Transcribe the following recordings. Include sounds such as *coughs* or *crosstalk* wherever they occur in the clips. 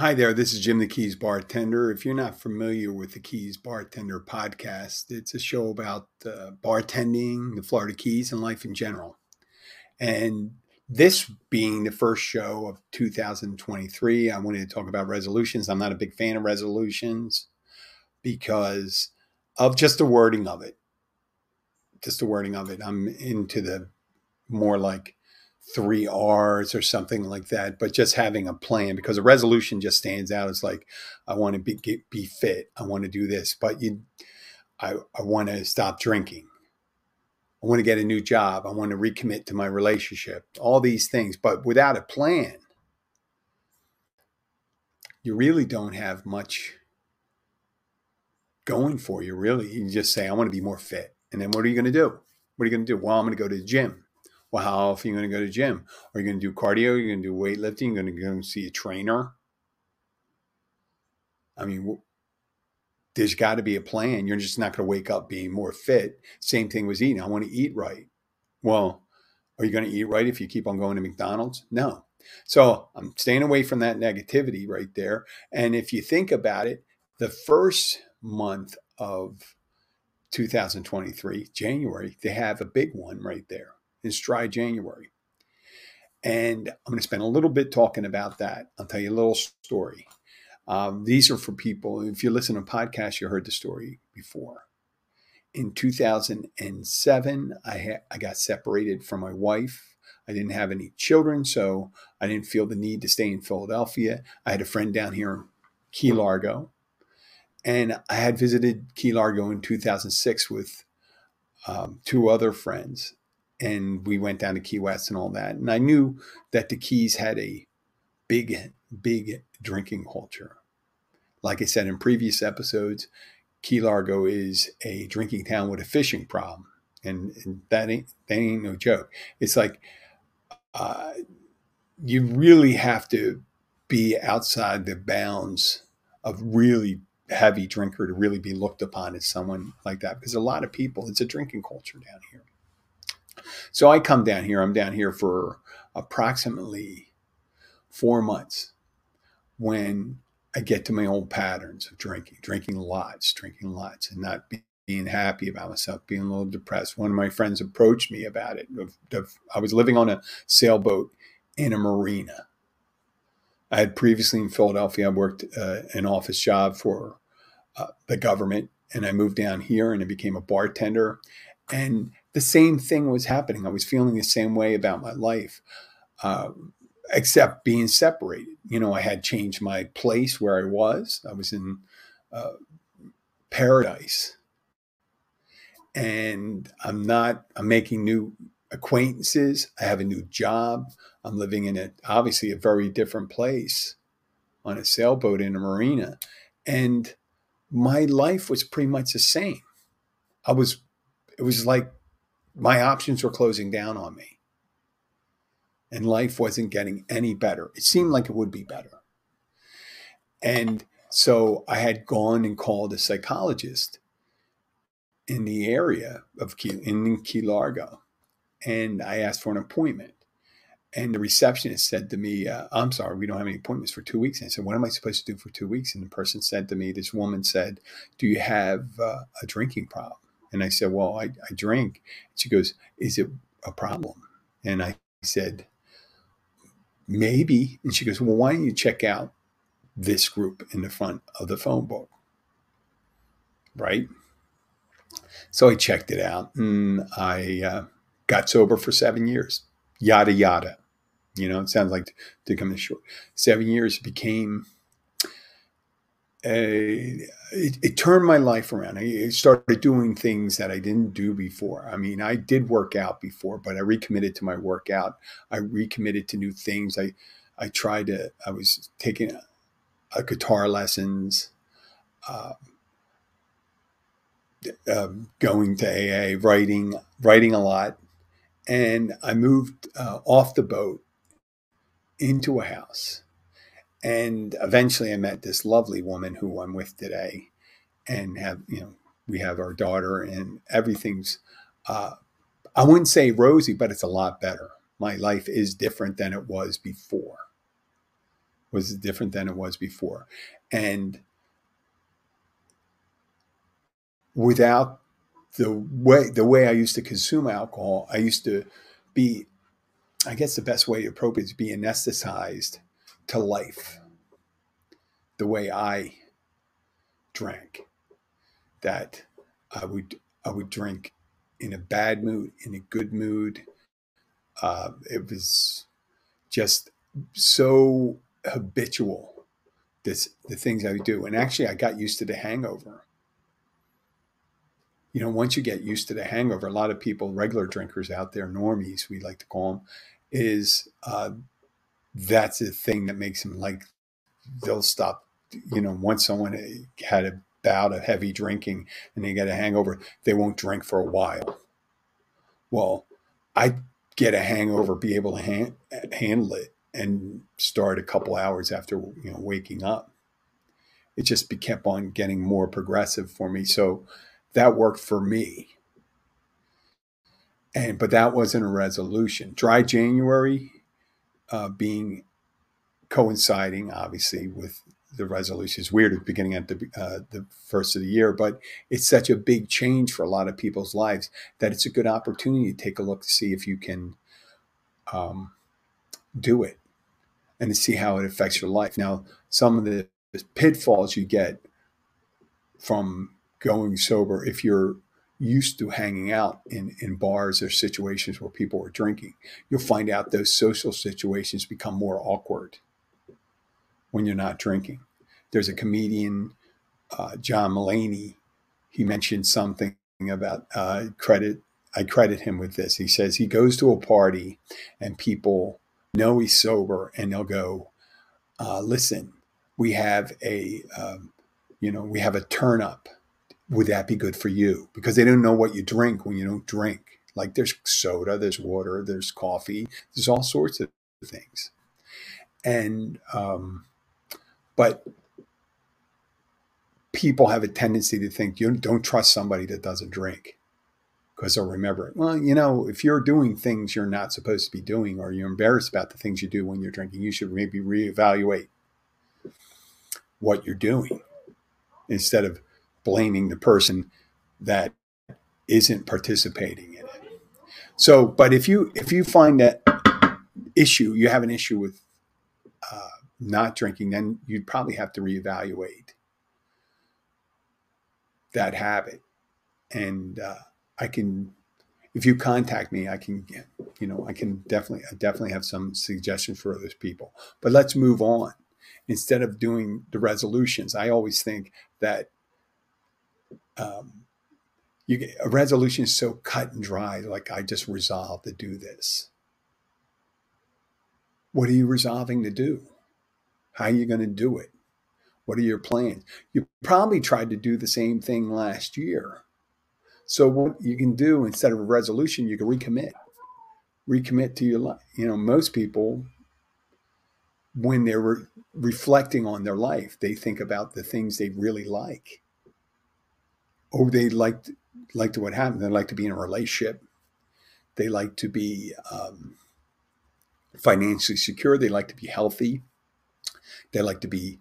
Hi there, this is Jim the Keys Bartender. If you're not familiar with the Keys Bartender podcast, it's a show about uh, bartending, the Florida Keys, and life in general. And this being the first show of 2023, I wanted to talk about resolutions. I'm not a big fan of resolutions because of just the wording of it. Just the wording of it. I'm into the more like three R's or something like that, but just having a plan because a resolution just stands out as like, I want to be, get, be fit. I want to do this, but you, I, I want to stop drinking. I want to get a new job. I want to recommit to my relationship, all these things. But without a plan, you really don't have much going for you, really. You just say, I want to be more fit. And then what are you going to do? What are you going to do? Well, I'm going to go to the gym. Well, how often are you going to go to gym? Are you going to do cardio? Are you going to do weightlifting? You're going to go see a trainer? I mean, there's got to be a plan. You're just not going to wake up being more fit. Same thing with eating. I want to eat right. Well, are you going to eat right if you keep on going to McDonald's? No. So I'm staying away from that negativity right there. And if you think about it, the first month of 2023, January, they have a big one right there in Dry January. And I'm going to spend a little bit talking about that. I'll tell you a little story. Um, these are for people, if you listen to podcasts, you heard the story before. In 2007, I, ha- I got separated from my wife. I didn't have any children, so I didn't feel the need to stay in Philadelphia. I had a friend down here in Key Largo, and I had visited Key Largo in 2006 with um, two other friends and we went down to Key West and all that. And I knew that the Keys had a big, big drinking culture. Like I said in previous episodes, Key Largo is a drinking town with a fishing problem, and, and that ain't that ain't no joke. It's like uh, you really have to be outside the bounds of really heavy drinker to really be looked upon as someone like that because a lot of people it's a drinking culture down here so I come down here. I'm down here for approximately four months when I get to my old patterns of drinking, drinking lots, drinking lots, and not being happy about myself, being a little depressed. One of my friends approached me about it. I was living on a sailboat in a marina. I had previously in Philadelphia, I worked uh, an office job for uh, the government, and I moved down here and I became a bartender. And the same thing was happening. I was feeling the same way about my life, uh, except being separated. You know, I had changed my place where I was. I was in uh, paradise, and I'm not. I'm making new acquaintances. I have a new job. I'm living in a obviously a very different place on a sailboat in a marina, and my life was pretty much the same. I was. It was like my options were closing down on me. And life wasn't getting any better. It seemed like it would be better. And so I had gone and called a psychologist in the area of Key, in Key Largo. And I asked for an appointment. And the receptionist said to me, uh, I'm sorry, we don't have any appointments for two weeks. And I said, What am I supposed to do for two weeks? And the person said to me, This woman said, Do you have uh, a drinking problem? And I said, Well, I, I drink. She goes, Is it a problem? And I said, Maybe. And she goes, Well, why don't you check out this group in the front of the phone book? Right? So I checked it out and I uh, got sober for seven years. Yada, yada. You know, it sounds like to come in short. Seven years became it, it, turned my life around. I started doing things that I didn't do before. I mean, I did work out before, but I recommitted to my workout. I recommitted to new things. I, I tried to, I was taking a, a guitar lessons, uh, uh, going to AA, writing, writing a lot. And I moved uh, off the boat into a house and eventually I met this lovely woman who I'm with today and have, you know, we have our daughter and everything's, uh, I wouldn't say rosy, but it's a lot better. My life is different than it was before. was different than it was before. And without the way the way I used to consume alcohol, I used to be, I guess the best way to appropriate is be anesthetized to life. The way I drank, that I would I would drink in a bad mood, in a good mood. Uh, it was just so habitual. This the things I would do, and actually, I got used to the hangover you know, once you get used to the hangover, a lot of people, regular drinkers out there, normies, we like to call them, is uh, that's the thing that makes them like they'll stop. You know, once someone eh, had a bout of heavy drinking and they get a hangover, they won't drink for a while. Well, I get a hangover, be able to hand, handle it, and start a couple hours after you know waking up. It just be, kept on getting more progressive for me. So that worked for me. And but that wasn't a resolution. Dry January uh, being coinciding, obviously, with the resolution is weird at the beginning at the uh, the first of the year, but it's such a big change for a lot of people's lives that it's a good opportunity to take a look to see if you can um, do it and to see how it affects your life. Now, some of the pitfalls you get from going sober if you're used to hanging out in, in bars or situations where people are drinking. You'll find out those social situations become more awkward when you're not drinking. There's a comedian, uh, John Mulaney. He mentioned something about uh, credit. I credit him with this. He says he goes to a party and people know he's sober and they'll go, uh, "Listen, we have a, um, you know, we have a turn up." Would that be good for you? Because they don't know what you drink when you don't drink. Like there's soda, there's water, there's coffee, there's all sorts of things. And, um, but people have a tendency to think you don't trust somebody that doesn't drink because they'll remember it. Well, you know, if you're doing things you're not supposed to be doing or you're embarrassed about the things you do when you're drinking, you should maybe reevaluate what you're doing instead of blaming the person that isn't participating in it. So, but if you if you find that issue, you have an issue with uh, not drinking, then you'd probably have to reevaluate that habit. And uh, I can, if you contact me, I can, you know, I can definitely, I definitely have some suggestions for those people. But let's move on. Instead of doing the resolutions, I always think that um, you get, a resolution is so cut and dry. Like I just resolved to do this. What are you resolving to do? How are you going to do it? What are your plans? You probably tried to do the same thing last year. So what you can do instead of a resolution, you can recommit. Recommit to your life. You know, most people when they're re- reflecting on their life, they think about the things they really like oh, they liked liked what happened. They like to be in a relationship. They like to be um, financially secure. They like to be healthy. They like to be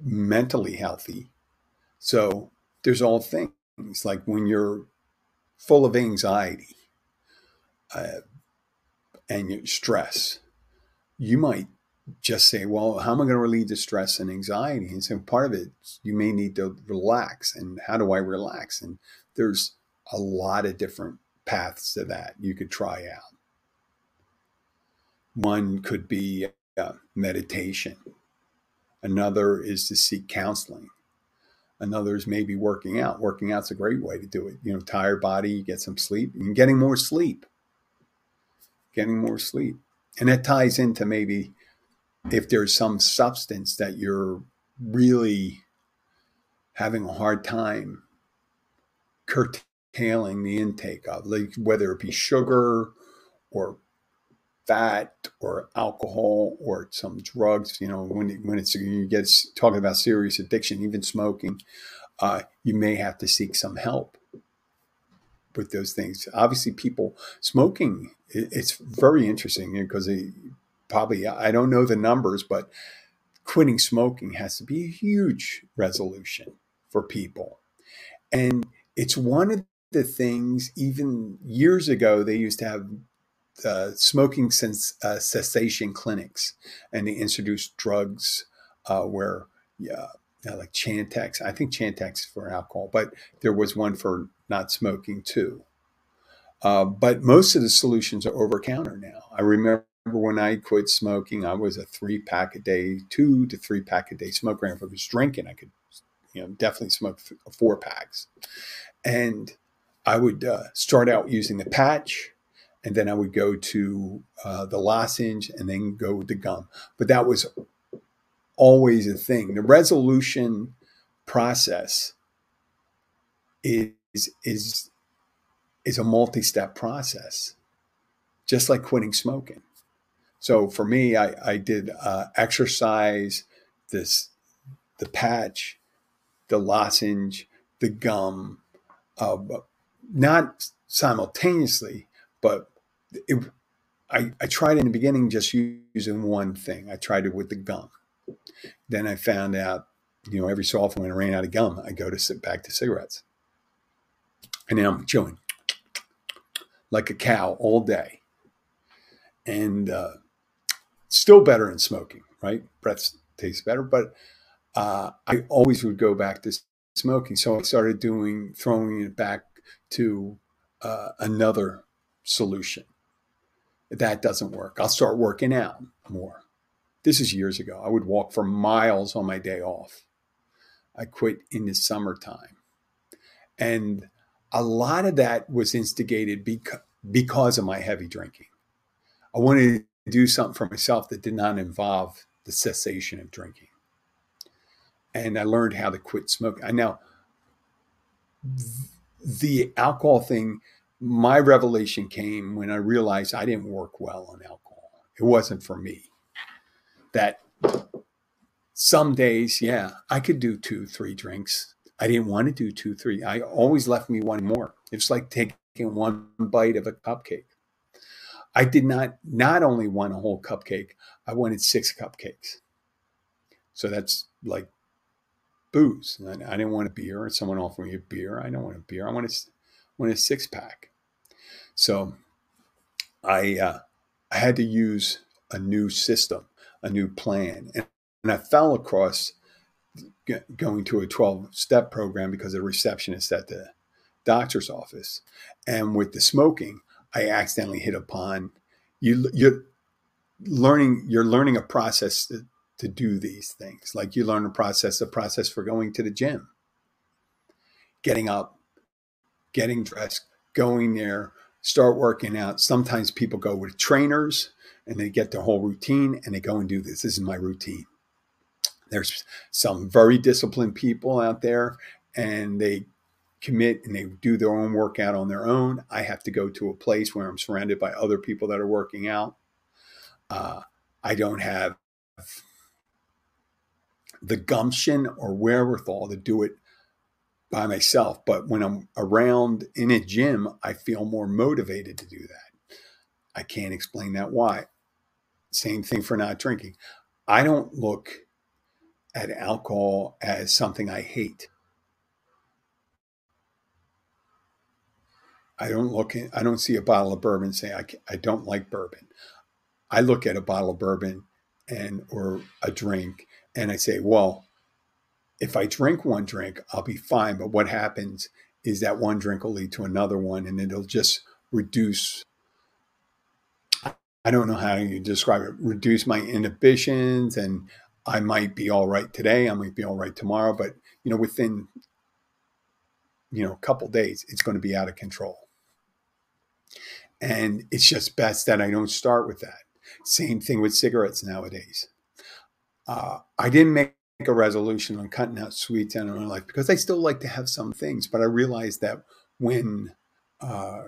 mentally healthy. So there's all things like when you're full of anxiety uh, and stress, you might just say, well, how am I going to relieve the stress and anxiety? And so part of it, you may need to relax. And how do I relax? And there's a lot of different paths to that you could try out. One could be uh, meditation. Another is to seek counseling. Another is maybe working out. Working out's a great way to do it. You know, tired body, you get some sleep, and getting more sleep. Getting more sleep. And that ties into maybe if there's some substance that you're really having a hard time curtailing the intake of, like whether it be sugar or fat or alcohol or some drugs, you know, when, when it's, you get talking about serious addiction, even smoking, uh, you may have to seek some help with those things. Obviously, people smoking, it, it's very interesting because they, probably I don't know the numbers, but quitting smoking has to be a huge resolution for people. And it's one of the things, even years ago, they used to have uh, smoking sens- uh, cessation clinics, and they introduced drugs uh, where, yeah, like Chantix. I think Chantix for alcohol, but there was one for not smoking too. Uh, but most of the solutions are over counter now. I remember when I quit smoking, I was a three pack a day, two to three pack a day smoker. And If I was drinking, I could, you know, definitely smoke four packs. And I would uh, start out using the patch, and then I would go to uh, the lozenge, and then go with the gum. But that was always a thing. The resolution process is is is a multi-step process, just like quitting smoking. So for me, I, I did uh, exercise, this the patch, the lozenge, the gum, uh, not simultaneously, but it, I, I tried in the beginning just using one thing. I tried it with the gum. Then I found out, you know, every so often when I ran out of gum, I go to sit back to cigarettes. And now I'm chewing like a cow all day. And uh, still better in smoking, right? Breath tastes better, but uh, I always would go back to smoking. So I started doing, throwing it back to uh, another solution. That doesn't work. I'll start working out more. This is years ago. I would walk for miles on my day off. I quit in the summertime. And a lot of that was instigated because, because of my heavy drinking. I wanted do something for myself that did not involve the cessation of drinking. And I learned how to quit smoking. I now, the alcohol thing, my revelation came when I realized I didn't work well on alcohol. It wasn't for me. That some days, yeah, I could do two, three drinks. I didn't want to do two, three. I always left me one more. It's like taking one bite of a cupcake. I did not not only want a whole cupcake, I wanted six cupcakes. So that's like booze. I, I didn't want a beer. And someone offered me a beer. I don't want a beer. I want a, want a six pack. So I uh, I had to use a new system, a new plan, and, and I fell across going to a 12 step program because a receptionist at the doctor's office. And with the smoking, I accidentally hit upon you. You're learning. You're learning a process to, to do these things. Like you learn a process, a process for going to the gym, getting up, getting dressed, going there, start working out. Sometimes people go with trainers and they get their whole routine and they go and do this. This is my routine. There's some very disciplined people out there and they commit and they do their own workout on their own. I have to go to a place where I'm surrounded by other people that are working out. Uh, I don't have the gumption or wherewithal to do it by myself. But when I'm around in a gym, I feel more motivated to do that. I can't explain that why. Same thing for not drinking. I don't look at alcohol as something I hate. I don't look at, I don't see a bottle of bourbon and say I, I don't like bourbon. I look at a bottle of bourbon and or a drink and I say, well, if I drink one drink, I'll be fine. But what happens is that one drink will lead to another one and it'll just reduce I don't know how you describe it, reduce my inhibitions and I might be all right today, I might be all right tomorrow, but you know, within you know, a couple days, it's going to be out of control. And it's just best that I don't start with that. Same thing with cigarettes nowadays. Uh, I didn't make a resolution on cutting out sweets out of my life because I still like to have some things, but I realized that when uh,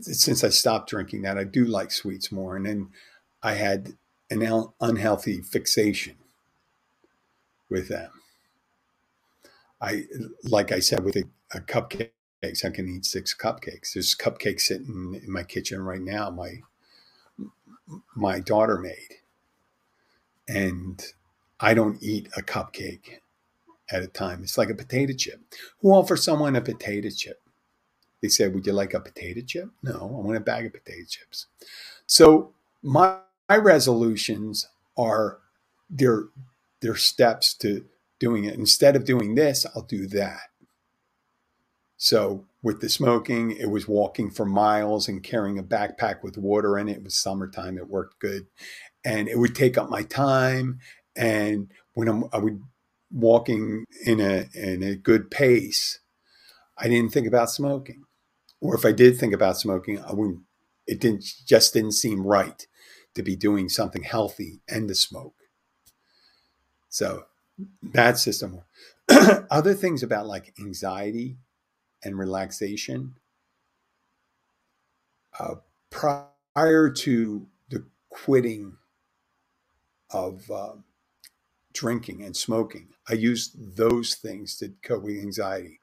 since I stopped drinking that, I do like sweets more. And then I had an unhealthy fixation with them. I, like I said, with a, a cupcake cupcakes. I can eat six cupcakes. There's cupcakes sitting in my kitchen right now. My my daughter made, and I don't eat a cupcake at a time. It's like a potato chip. Who offers someone a potato chip? They said, Would you like a potato chip? No, I want a bag of potato chips. So my, my resolutions are they're, they're steps to doing it. Instead of doing this, I'll do that. So with the smoking, it was walking for miles and carrying a backpack with water in it. It was summertime, it worked good. And it would take up my time. And when I'm, I would walking in a in a good pace, I didn't think about smoking. Or if I did think about smoking, I wouldn't it didn't just didn't seem right to be doing something healthy and to smoke. So that system. *clears throat* Other things about like anxiety and relaxation. Uh, prior to the quitting of uh, drinking and smoking, I used those things to cope with anxiety.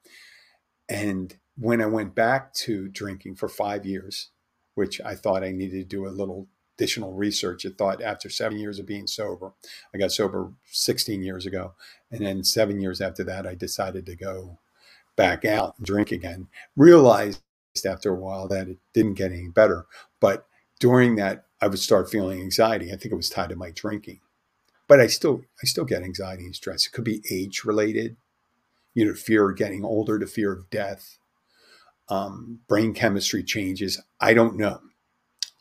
And when I went back to drinking for five years, which I thought I needed to do a little additional research. I thought after seven years of being sober, I got sober 16 years ago. And then seven years after that, I decided to go back out and drink again. Realized after a while that it didn't get any better. But during that, I would start feeling anxiety. I think it was tied to my drinking. But I still I still get anxiety and stress. It could be age related, you know, fear of getting older, the fear of death, um, brain chemistry changes. I don't know.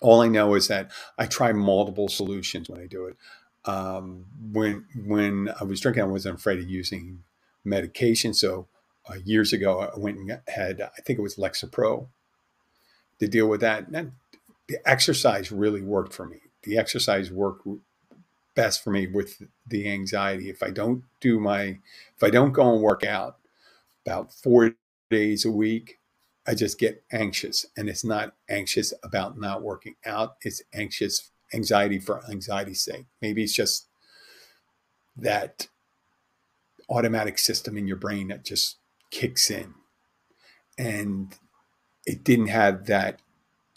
All I know is that I try multiple solutions when I do it. Um, when when I was drinking, I wasn't afraid of using medication. So uh, years ago, I went and had, I think it was Lexapro to deal with that. And the exercise really worked for me. The exercise worked best for me with the anxiety. If I don't do my, if I don't go and work out about four days a week, I just get anxious. And it's not anxious about not working out, it's anxious anxiety for anxiety's sake. Maybe it's just that automatic system in your brain that just kicks in. And it didn't have that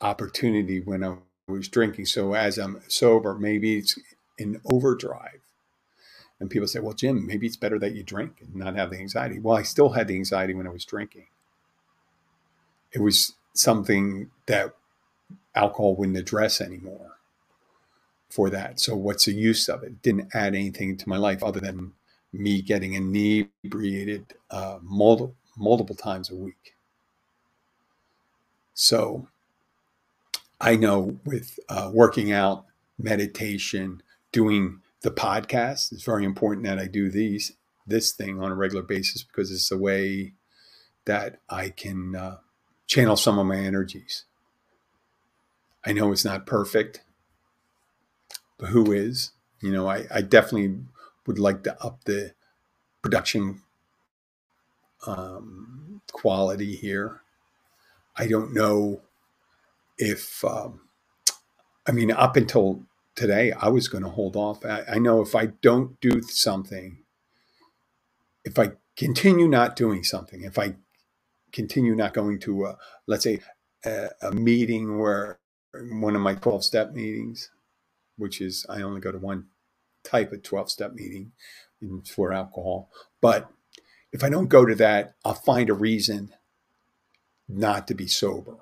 opportunity when I was drinking. So as I'm sober, maybe it's in overdrive. And people say, well, Jim, maybe it's better that you drink and not have the anxiety. Well, I still had the anxiety when I was drinking. It was something that alcohol wouldn't address anymore for that. So what's the use of it? it didn't add anything to my life other than me getting inebriated uh, multiple, multiple times a week. So I know with uh, working out, meditation, doing the podcast, it's very important that I do these this thing on a regular basis because it's a way that I can uh, channel some of my energies. I know it's not perfect, but who is? You know, I, I definitely would like to up the production um, quality here. I don't know if, um, I mean, up until today, I was going to hold off. I, I know if I don't do something, if I continue not doing something, if I continue not going to, a, let's say, a, a meeting where one of my 12 step meetings, which is I only go to one type of 12 step meeting for alcohol. But if I don't go to that, I'll find a reason not to be sober.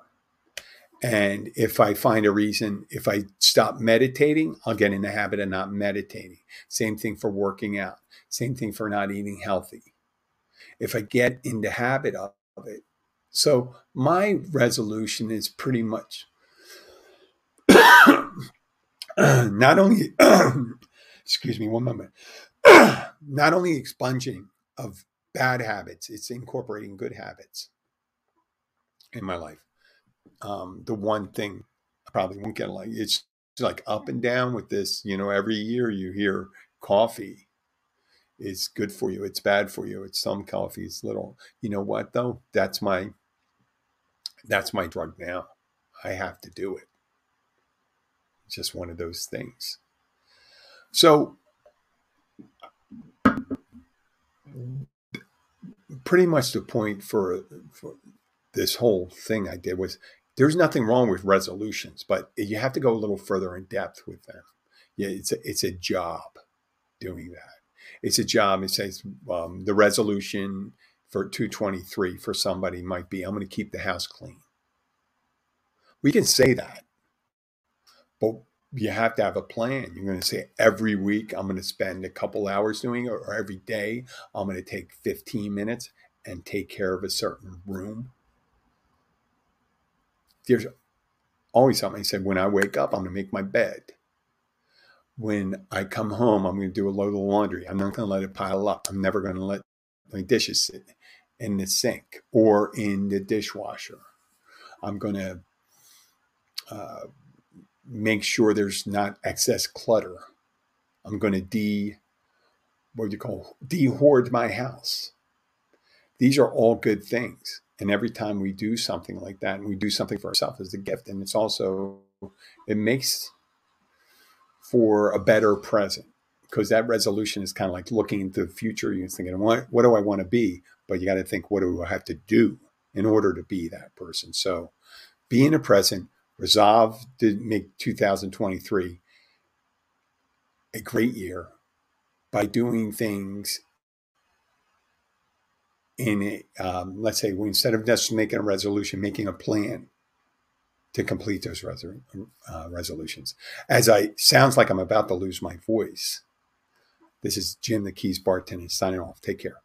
And if I find a reason, if I stop meditating, I'll get in the habit of not meditating. Same thing for working out. Same thing for not eating healthy. If I get in the habit of it. So my resolution is pretty much *coughs* not only excuse me one moment *clears throat* not only expunging of bad habits, it's incorporating good habits in my life. Um, the one thing I probably won't get like it's like up and down with this. You know, every year you hear coffee is good for you, it's bad for you. It's some coffee, it's little. You know what though? That's my that's my drug now. I have to do it. It's just one of those things. So pretty much the point for, for this whole thing I did was there's nothing wrong with resolutions, but you have to go a little further in depth with them. Yeah, it's a, it's a job. doing that. It's a job. It says um, the resolution for 223 for somebody might be, I'm going to keep the house clean. We can say that, but you have to have a plan. You're going to say every week I'm going to spend a couple hours doing it, or every day I'm going to take 15 minutes and take care of a certain room. There's always something. I said, when I wake up, I'm going to make my bed. When I come home, I'm going to do a load of laundry. I'm not going to let it pile up. I'm never going to let my dishes sit in the sink or in the dishwasher. I'm going to uh, make sure there's not excess clutter. I'm going to de, what do you call, de-hoard my house. These are all good things. And every time we do something like that and we do something for ourselves as a gift, and it's also, it makes for a better present because that resolution is kind of like looking into the future. You're thinking, what, what do I want to be? But you got to think, what do I have to do in order to be that person? So be in the present, resolve to make 2023 a great year by doing things in a, um, let's say we, instead of just making a resolution, making a plan to complete those uh, resolutions. As I sounds like I'm about to lose my voice. This is Jim the Keys bartender signing off. Take care.